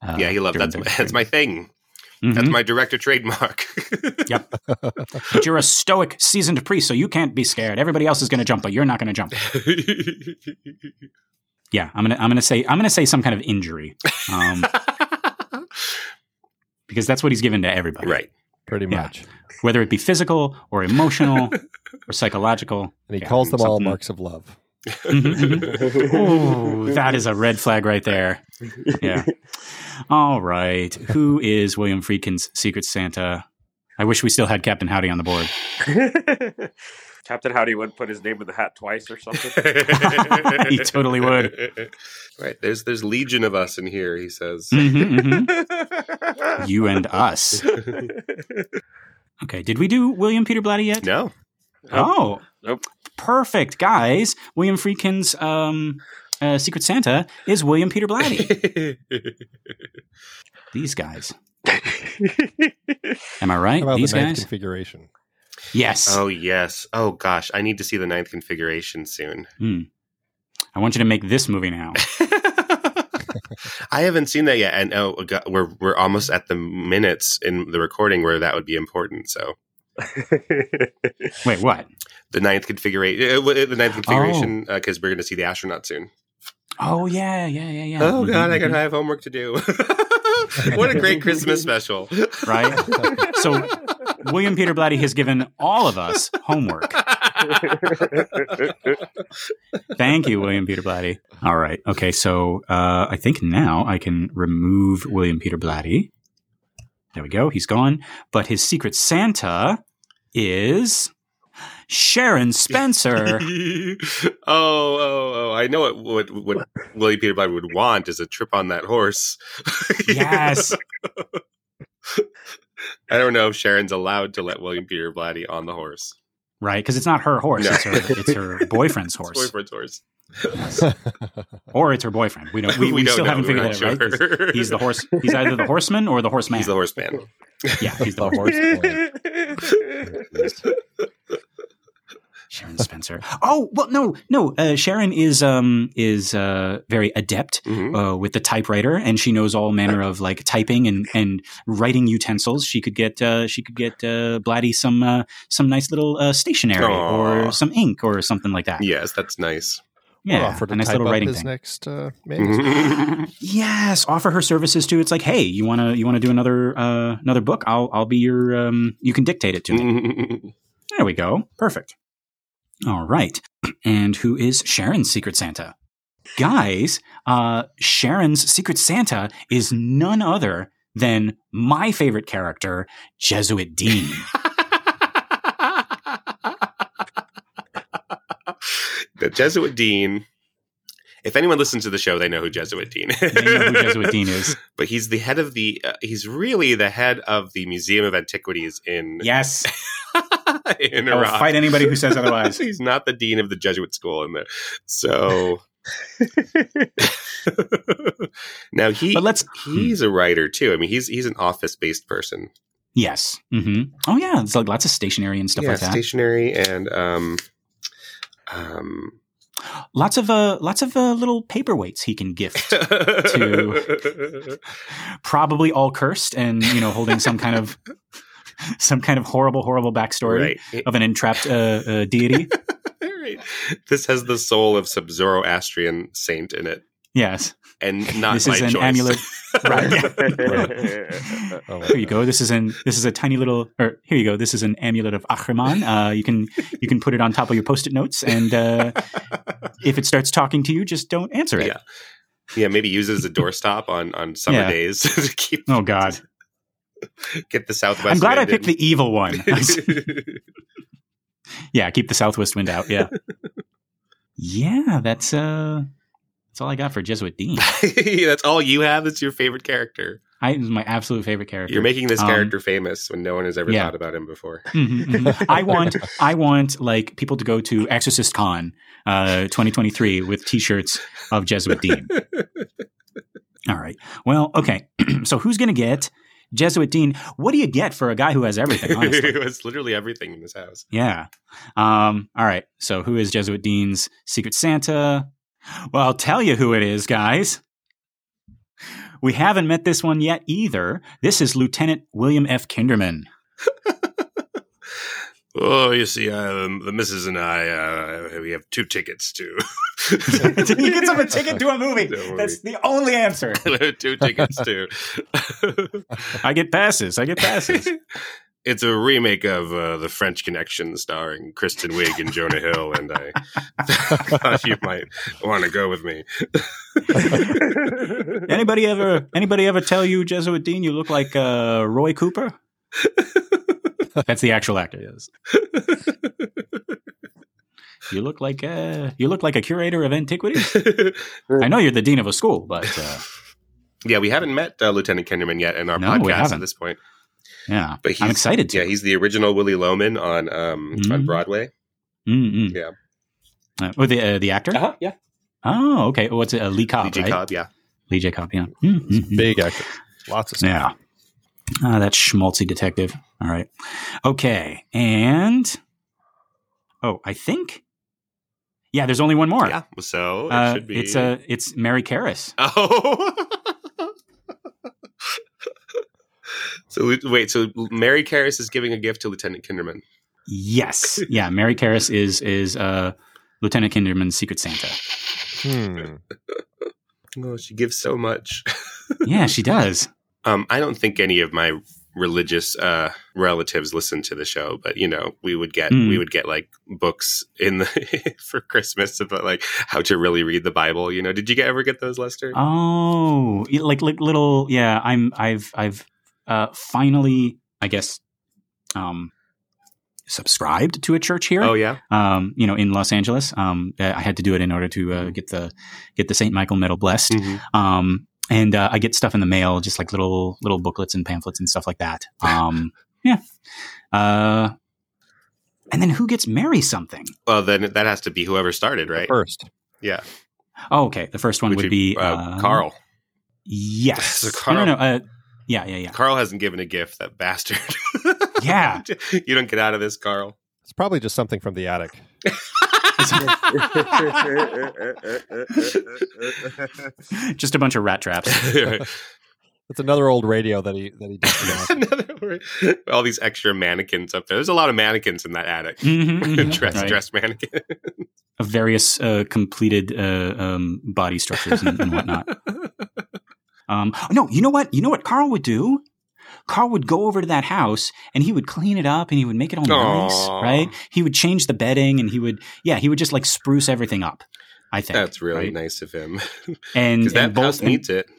uh, yeah, he loved that's my, that's my thing. Mhm. That's my director trademark. <laughs> Yep. But you're a stoic, seasoned priest, so you can't be scared. Everybody else is going to jump, but you're not going to jump. Yeah, I'm gonna I'm gonna say I'm gonna say some kind of injury, um, <laughs> because that's what he's given to everybody, right. Pretty Yeah. much. Whether it be physical or emotional or <laughs> psychological. And he Yeah, calls them all marks of love. Ooh, that is a red flag right there. Yeah. All right. Who is William Friedkin's Secret Santa? I wish we still had Captain Howdy on the board. <laughs> Captain Howdy would put his name in the hat twice or something. <laughs> He totally would. <laughs> Right. There's there's legion of us in here. He says. Mhm, mhm. <laughs> You and us. Okay. Did we do William Peter Blatty yet? no. Oh. Nope. Perfect, guys. William Friedkin's um, uh, Secret Santa is William Peter Blatty. These guys. Am I right? How about These the guys? configuration? Yes. oh yes. Oh gosh, I need to see the ninth configuration soon. Hmm. I want you to make this movie now. <laughs> I haven't seen that yet, and oh, God, we're we're almost at the minutes in the recording where that would be important. So Wait, what? the ninth configuration, the ninth configuration, because we're going to see the astronaut soon. Oh yeah, yeah, yeah, yeah. Oh God, I Mhm, gotta mhm. have homework to do. <laughs> what a great Christmas special! right. <laughs> So William Peter Blatty has given all of us homework. Thank you, William Peter Blatty. All right. Okay. So uh, I think now I can remove William Peter Blatty. There we go. He's gone. But his secret Santa is Sharon Spencer. <laughs> oh, oh, oh! I know what what, what Willie Peter Blatty would want is a trip on that horse. <laughs> yes. I don't know if Sharon's allowed to let William Peter Blatty on the horse. Right. Because it's not her horse. No. It's, her, it's her <laughs> boyfriend's horse. Boyfriend's horse. <laughs> Or it's her boyfriend. We don't. We, <laughs> we, don't still know. haven't We're figured not that out, right? He's, he's the horse. He's either the horseman or the horseman. He's the horseman. Yeah, he's the the horse. horse boy. Sharon Spencer. Oh well, no, no. Uh, Sharon is um is uh very adept Mhm. uh, with the typewriter, and she knows all manner of like typing and and writing utensils. She could get uh, she could get uh, Blatty some uh, some nice little uh, stationery Aw. or some ink or something like that. Yes, that's nice. Or Yeah, offer to a nice type little writing his thing. next uh. <laughs> Yes, offer her services too. It's like, hey, you wanna you wanna do another uh, another book? I'll I'll be your um. You can dictate it to me. <laughs> There we go. Perfect. All right. And who is Sharon's Secret Santa? Guys, uh, Sharon's Secret Santa is none other than my favorite character, Jesuit Dean. <laughs> the Jesuit Dean. If anyone listens to the show, they know who Jesuit Dean is. They know who Jesuit Dean is. <laughs> But he's the head of the. Uh, he's really the head of the Museum of Antiquities in Yes. <laughs> <laughs> in I will fight anybody who says <laughs> otherwise. he's not the dean of the Jesuit school in there. So <laughs> now he But let's. he's a writer too. I mean, he's he's an office based person. Yes. hmm Oh, yeah. It's like lots of stationery and stuff yeah, like that. Stationery and um um lots of uh, lots of uh, little paperweights he can gift. To probably all cursed and you know holding some kind of <laughs> some kind of horrible, horrible backstory right. of an entrapped uh, uh, deity. <laughs> right. This has the soul of some Zoroastrian saint in it, Yes. and not this my is an choice. amulet. <laughs> right. yeah. Oh, Here you go. This is an this is a tiny little or here you go. This is an amulet of Ahriman. Uh, you can you can put it on top of your post-it notes, and uh, if it starts talking to you, just don't answer it. Yeah. yeah, maybe use it as a doorstop on on summer Yeah. days to keep Oh God, <laughs> get the southwest. I'm glad I picked in. the evil one. <laughs> <laughs> yeah, keep the southwest wind out. Yeah, yeah. That's uh, that's all I got for Jesuit Dean. That's all you have. That's your favorite character. I is my absolute favorite character. You're making this Um, character famous when no one has ever yeah. thought about him before. Mhm, mhm. I want I want like people to go to Exorcist Con uh, 2023 with T-shirts of Jesuit Dean. All right. Well, okay. <clears throat> so who's going to get Jesuit Dean? What do you get for a guy who has everything? <laughs> Honestly. it was literally everything in this house. yeah. Um, all right. So who is Jesuit Dean's Secret Santa? Well, I'll tell you who it is, guys. We haven't met this one yet either. This is Lieutenant William F. Kinderman. <laughs> Oh, you see, uh, the missus and I, uh, we have two tickets to. <laughs> he gets him a ticket to a movie. <laughs> To a movie. That's the only answer. <laughs> two tickets to. I get passes. I get passes. it's a remake of uh, The French Connection starring Kristen Wiig and Jonah Hill, and I thought you might want to go with me. anybody ever anybody ever tell you Jesuit Dean you look like uh, Roy Cooper? That's the actual actor. Yes. <laughs> You look like uh, you look like a curator of antiquities. <laughs> I know you're the dean of a school, but uh, yeah, we haven't met uh, Lieutenant Kinderman yet in our No, podcast at this point. yeah, But he's, I'm excited to. Yeah, he's the original Willy Loman on um, on Mhm. Broadway. Mm-mm. Yeah. Uh, oh, the uh, the actor. Uh huh. Yeah. Oh, okay. What's it? Uh, Lee Cobb, Lee J. right? Cobb. Yeah. Lee J. Cobb. Yeah. Mm-hmm. Big actor. Lots of stuff. Yeah. Ah, that schmaltzy detective. All right. Okay. And oh, I think. Yeah, there's only one more. Yeah. So it Uh, should be. It's uh, it's Mary Karras. Oh. <laughs> so wait. So Mary Karras is giving a gift to Lieutenant Kinderman. Yes. <laughs> Yeah, Mary Karras is is uh, Lieutenant Kinderman's Secret Santa. Hmm. <laughs> Oh, she gives so much. Yeah, she does. Um, I don't think any of my religious uh, relatives listen to the show, but you know, we would get Mm. we would get like books in the <laughs> for Christmas about like how to really read the Bible. You know, did you ever get those, Lester? Oh, like like little. Yeah, I'm. I've I've uh, finally, I guess, um, subscribed to a church here. oh yeah, um, you know, in Los Angeles. Um, I had to do it in order to uh, get the get the Saint Michael medal blessed. Mhm. Um, and uh, I get stuff in the mail, just like little little booklets and pamphlets and stuff like that. <laughs> Um, yeah. Uh, and then who gets Mary something? Well, then that has to be whoever started, right? First. Yeah, Oh, okay. The first one Which would be uh, uh, Carl. Yes. <laughs> So No, Carl- no, no. Uh, yeah, yeah, yeah. Carl hasn't given a gift. That bastard. Yeah. <laughs> you don't get out of this, Carl. It's probably just something from the attic. <laughs> Just a bunch of rat traps. <laughs> It's another old radio that he that he did. for the attic. Another word. All these extra mannequins up there. There's a lot of mannequins in that attic. <laughs> Mhm, mhm, dress, right. dress mannequin. Of various uh, completed uh, um, body structures and, and whatnot. Um, no, you know what? You know what Carl would do? Carl would go over to that house and he would clean it up and he would make it all nice, right? He would change the bedding and he would, yeah, he would just like spruce everything up. I think That's really right? nice of him. <laughs> And, Because that and both house and needs it.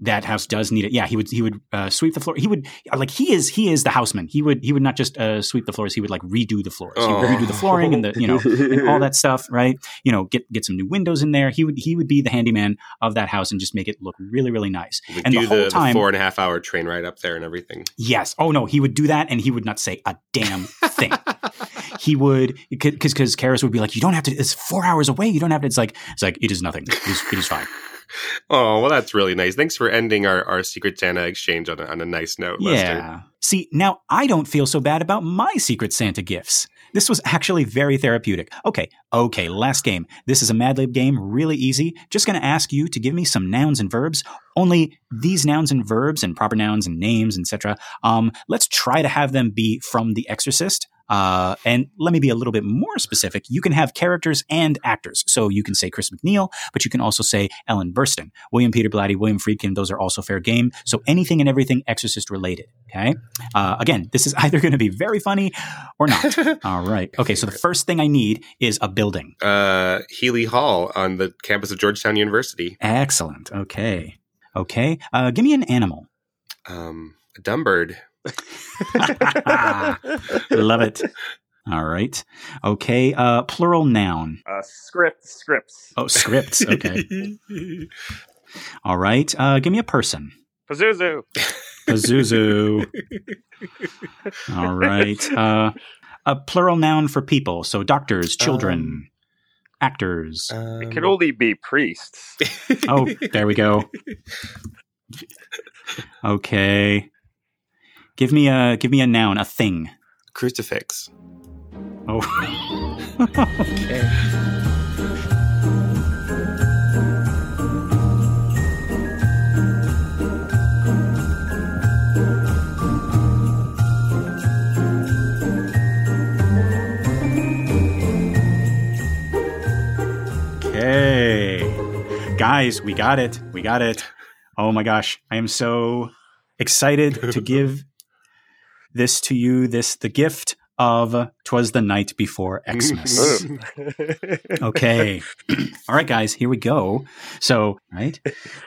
That house does need it. Yeah, he would he would uh, sweep the floor. He would like he is he is the houseman. He would he would not just uh, sweep the floors. He would like redo the floors. He would Oh. redo the flooring and the you know and all that stuff, right? You know, get get some new windows in there. He would he would be the handyman of that house and just make it look really really nice. And the whole the, the time- four and a half hour train ride up there and everything. Yes. Oh no, he would do that and he would not say a damn thing. he would because because Karras would be like, you don't have to. It's four hours away. You don't have to. It's like it's like it is nothing. It is, it is fine. Oh, well, that's really nice. Thanks for ending our, our Secret Santa exchange on a, on a nice note, Lester. Yeah. See, now I don't feel so bad about my Secret Santa gifts. This was actually very therapeutic. Okay, okay, last game. This is a Mad Lib game, really easy. Just going to ask you to give me some nouns and verbs. Only these nouns and verbs and proper nouns and names, etc. Um, let's try to have them be from The Exorcist. Uh, and let me be a little bit more specific. You can have characters and actors. So you can say Chris MacNeil, but you can also say Ellen Burstyn, William Peter Blatty, William Friedkin. Those are also fair game. So anything and everything Exorcist related. Okay. Uh, again, this is <laughs> either going to be very funny or not. <laughs> All right. Okay. So the first thing I need is a building. Uh, Healy Hall on the campus of Georgetown University. Excellent. Okay. Okay. Uh, give me an animal. Um, a Dumbird. <laughs> Love it. All right. Okay. Uh, plural noun. Uh, script, scripts. Oh, scripts. Okay. <laughs> All right. Uh, give me a person. Pazuzu. Pazuzu. <laughs> All right. Uh, a plural noun for people. So doctors, children, actors. Um, It can only be priests. Oh, there we go. Okay. Give me a give me a noun, a thing. crucifix. Oh. okay. Okay. Guys, we got it. We got it. Oh my gosh. I am so excited to <laughs> give this to you, this the gift of Twas the Night Before Xmas. <laughs> Okay. <clears throat> All right, guys, here we go. So, right,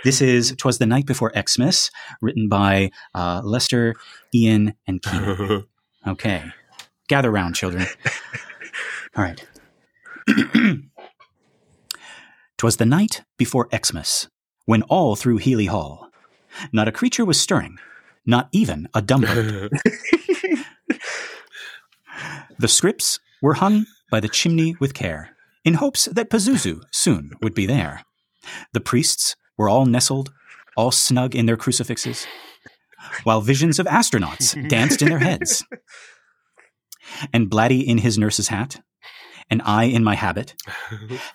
this is Twas the Night Before Xmas, written by uh, Lester, Ian, and Keenan. <laughs> Okay. Gather round, children. All right. <clears throat> Twas the night before Xmas, when all through Healy Hall, not a creature was stirring, not even a dumbbell. <laughs> The scripts were hung by the chimney with care, in hopes that Pazuzu soon would be there. The priests were all nestled, all snug in their crucifixes, while visions of astronauts <laughs> danced in their heads. And Blatty in his nurse's hat, and I in my habit,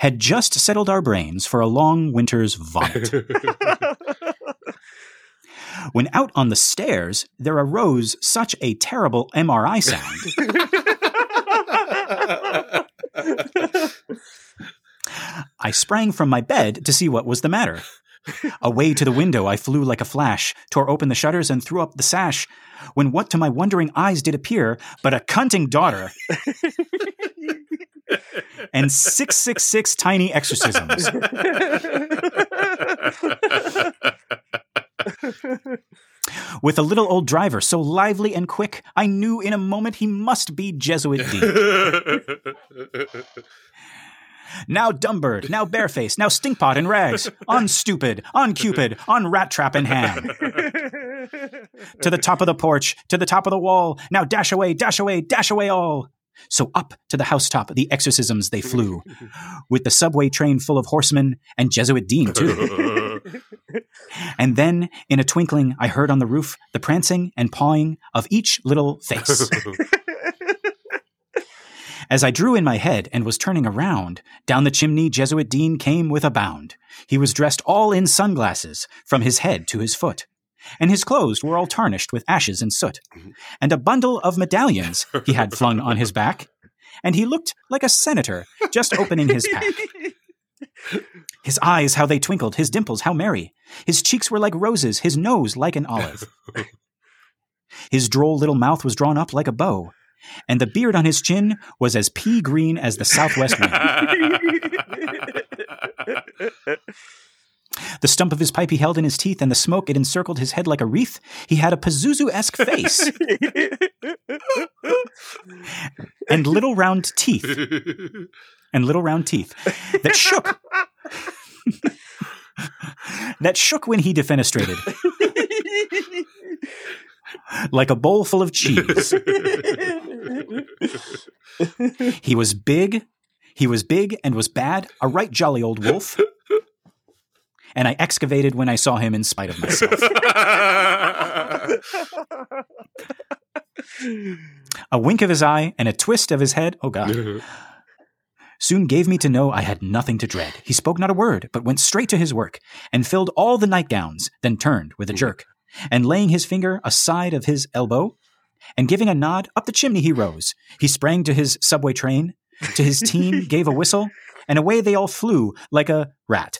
had just settled our brains for a long winter's vomit. <laughs> when out on the stairs there arose such a terrible MRI sound. <laughs> I sprang from my bed to see what was the matter. Away to the window I flew like a flash, tore open the shutters and threw up the sash, when what to my wondering eyes did appear but a cunting daughter and 666 tiny exorcisms. <laughs> With a little old driver so lively and quick, I knew in a moment he must be Jesuit Dean. <laughs> Now Dumbird, now Bareface, now Stinkpot in rags, on Stupid, on Cupid, on Rat Trap in hand. <laughs> to the top of the porch, to the top of the wall, now dash away, dash away, dash away all. So up to the housetop the exorcisms they flew, <laughs> with the subway train full of horsemen and Jesuit Dean too. <laughs> and then, in a twinkling, I heard on the roof the prancing and pawing of each little face. <laughs> As I drew in my head and was turning around, down the chimney Jesuit Dean came with a bound. He was dressed all in sunglasses, from his head to his foot. And his clothes were all tarnished with ashes and soot. And a bundle of medallions he had flung on his back. And he looked like a senator just opening his pack. His eyes, how they twinkled, his dimples, how merry. His cheeks were like roses, his nose like an olive. His droll little mouth was drawn up like a bow, and the beard on his chin was as pea green as the southwest wind. <laughs> The stump of his pipe he held in his teeth, and the smoke it encircled his head like a wreath. He had a Pazuzu esque face <laughs> and little round teeth, and little round teeth that shook. <laughs> that shook when he defenestrated. like a bowl full of cheese. he was big. He was big and was bad, a right jolly old wolf. And I excavated when I saw him in spite of myself. <laughs> a wink of his eye and a twist of his head, oh God, <laughs> soon gave me to know I had nothing to dread. He spoke not a word, but went straight to his work, and filled all the nightgowns, then turned with a jerk, and laying his finger aside of his elbow, and giving a nod, up the chimney he rose. He sprang to his subway train, to his team <laughs> gave a whistle, and away they all flew like a rat.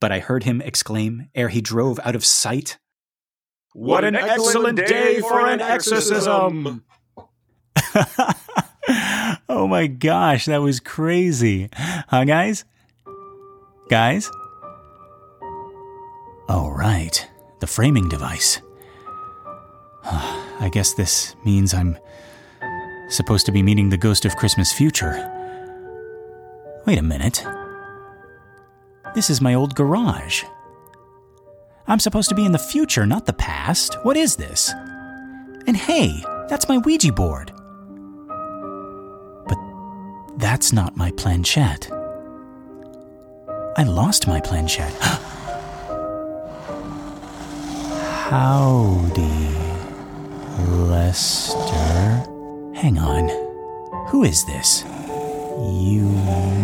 But I heard him exclaim ere he drove out of sight, What an excellent day for an exorcism! <laughs> oh my gosh, that was crazy. Huh, guys? Guys? Oh, right. The framing device. <sighs> I guess this means I'm supposed to be meeting the ghost of Christmas future. Wait a minute. This is my old garage. I'm supposed to be in the future, not the past. What is this? And hey, that's my Ouija board. But that's not my planchette. I lost my planchette. <gasps> Howdy, Lester. Hang on. Who is this? You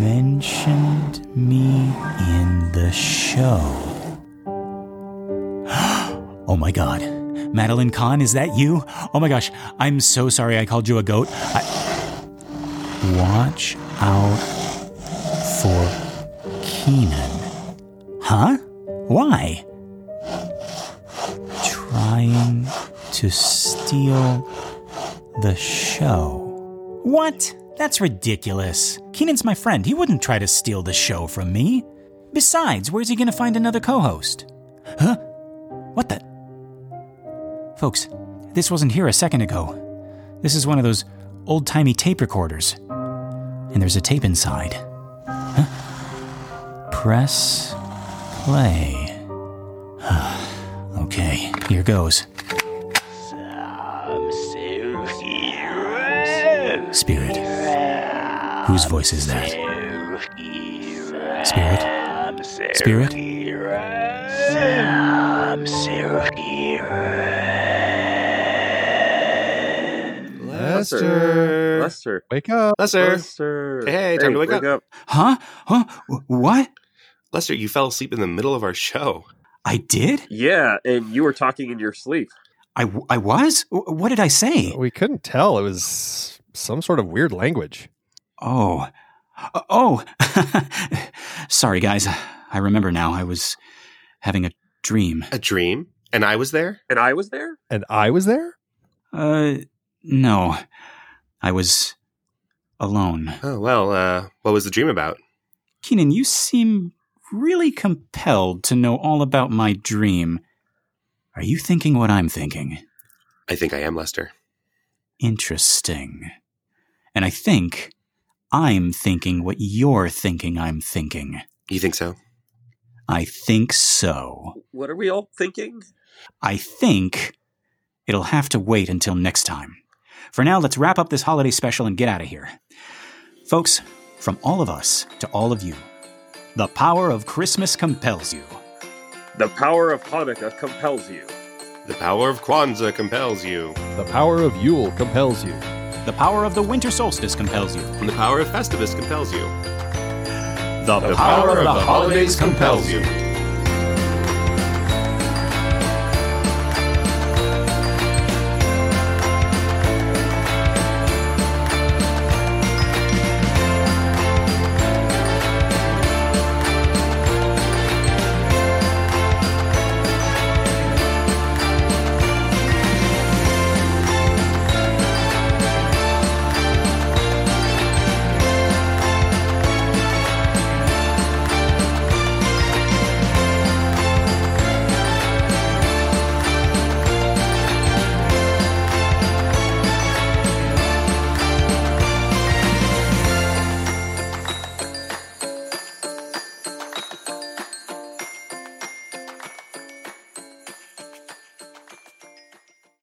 mentioned me in the show. <gasps> oh my god. Madeline Kahn, is that you? Oh my gosh, I'm so sorry I called you a goat. I... Watch out for Keenan. Huh? Why? Trying to steal the show. What? That's ridiculous. Keenan's my friend. He wouldn't try to steal the show from me. Besides, where's he gonna find another co host? Huh? What the? Folks, this wasn't here a second ago. This is one of those old timey tape recorders. And there's a tape inside. Huh? Press play. <sighs> okay, here goes. Whose voice is that? Spirit? Spirit? Lester, Lester. wake up. Lester, Lester. Hey, time to wake up. Huh? Huh? What? Lester, you fell asleep in the middle of our show. I did? Yeah, and you were talking in your sleep. I, w- I was? Wh- What did I say? We couldn't tell. It was some sort of weird language. Oh. Oh. <laughs> Sorry, guys. I remember now. I was having a dream. A dream, and I was there. And I was there? And I was there? Uh, no. I was alone. Oh well. Uh, what was the dream about? Keenan, you seem really compelled to know all about my dream. Are you thinking what I'm thinking? I think I am Lester. Interesting. And I think I'm thinking what you're thinking I'm thinking. You think so? I think so. What are we all thinking? I think it'll have to wait until next time. For now, let's wrap up this holiday special and get out of here. Folks, from all of us to all of you, the power of Christmas compels you. The power of Hanukkah compels you. The power of Kwanzaa compels you, The power of Yule compels you. The power of the winter solstice compels you. and the power of Festivus compels you. The, The power of the holidays compels you.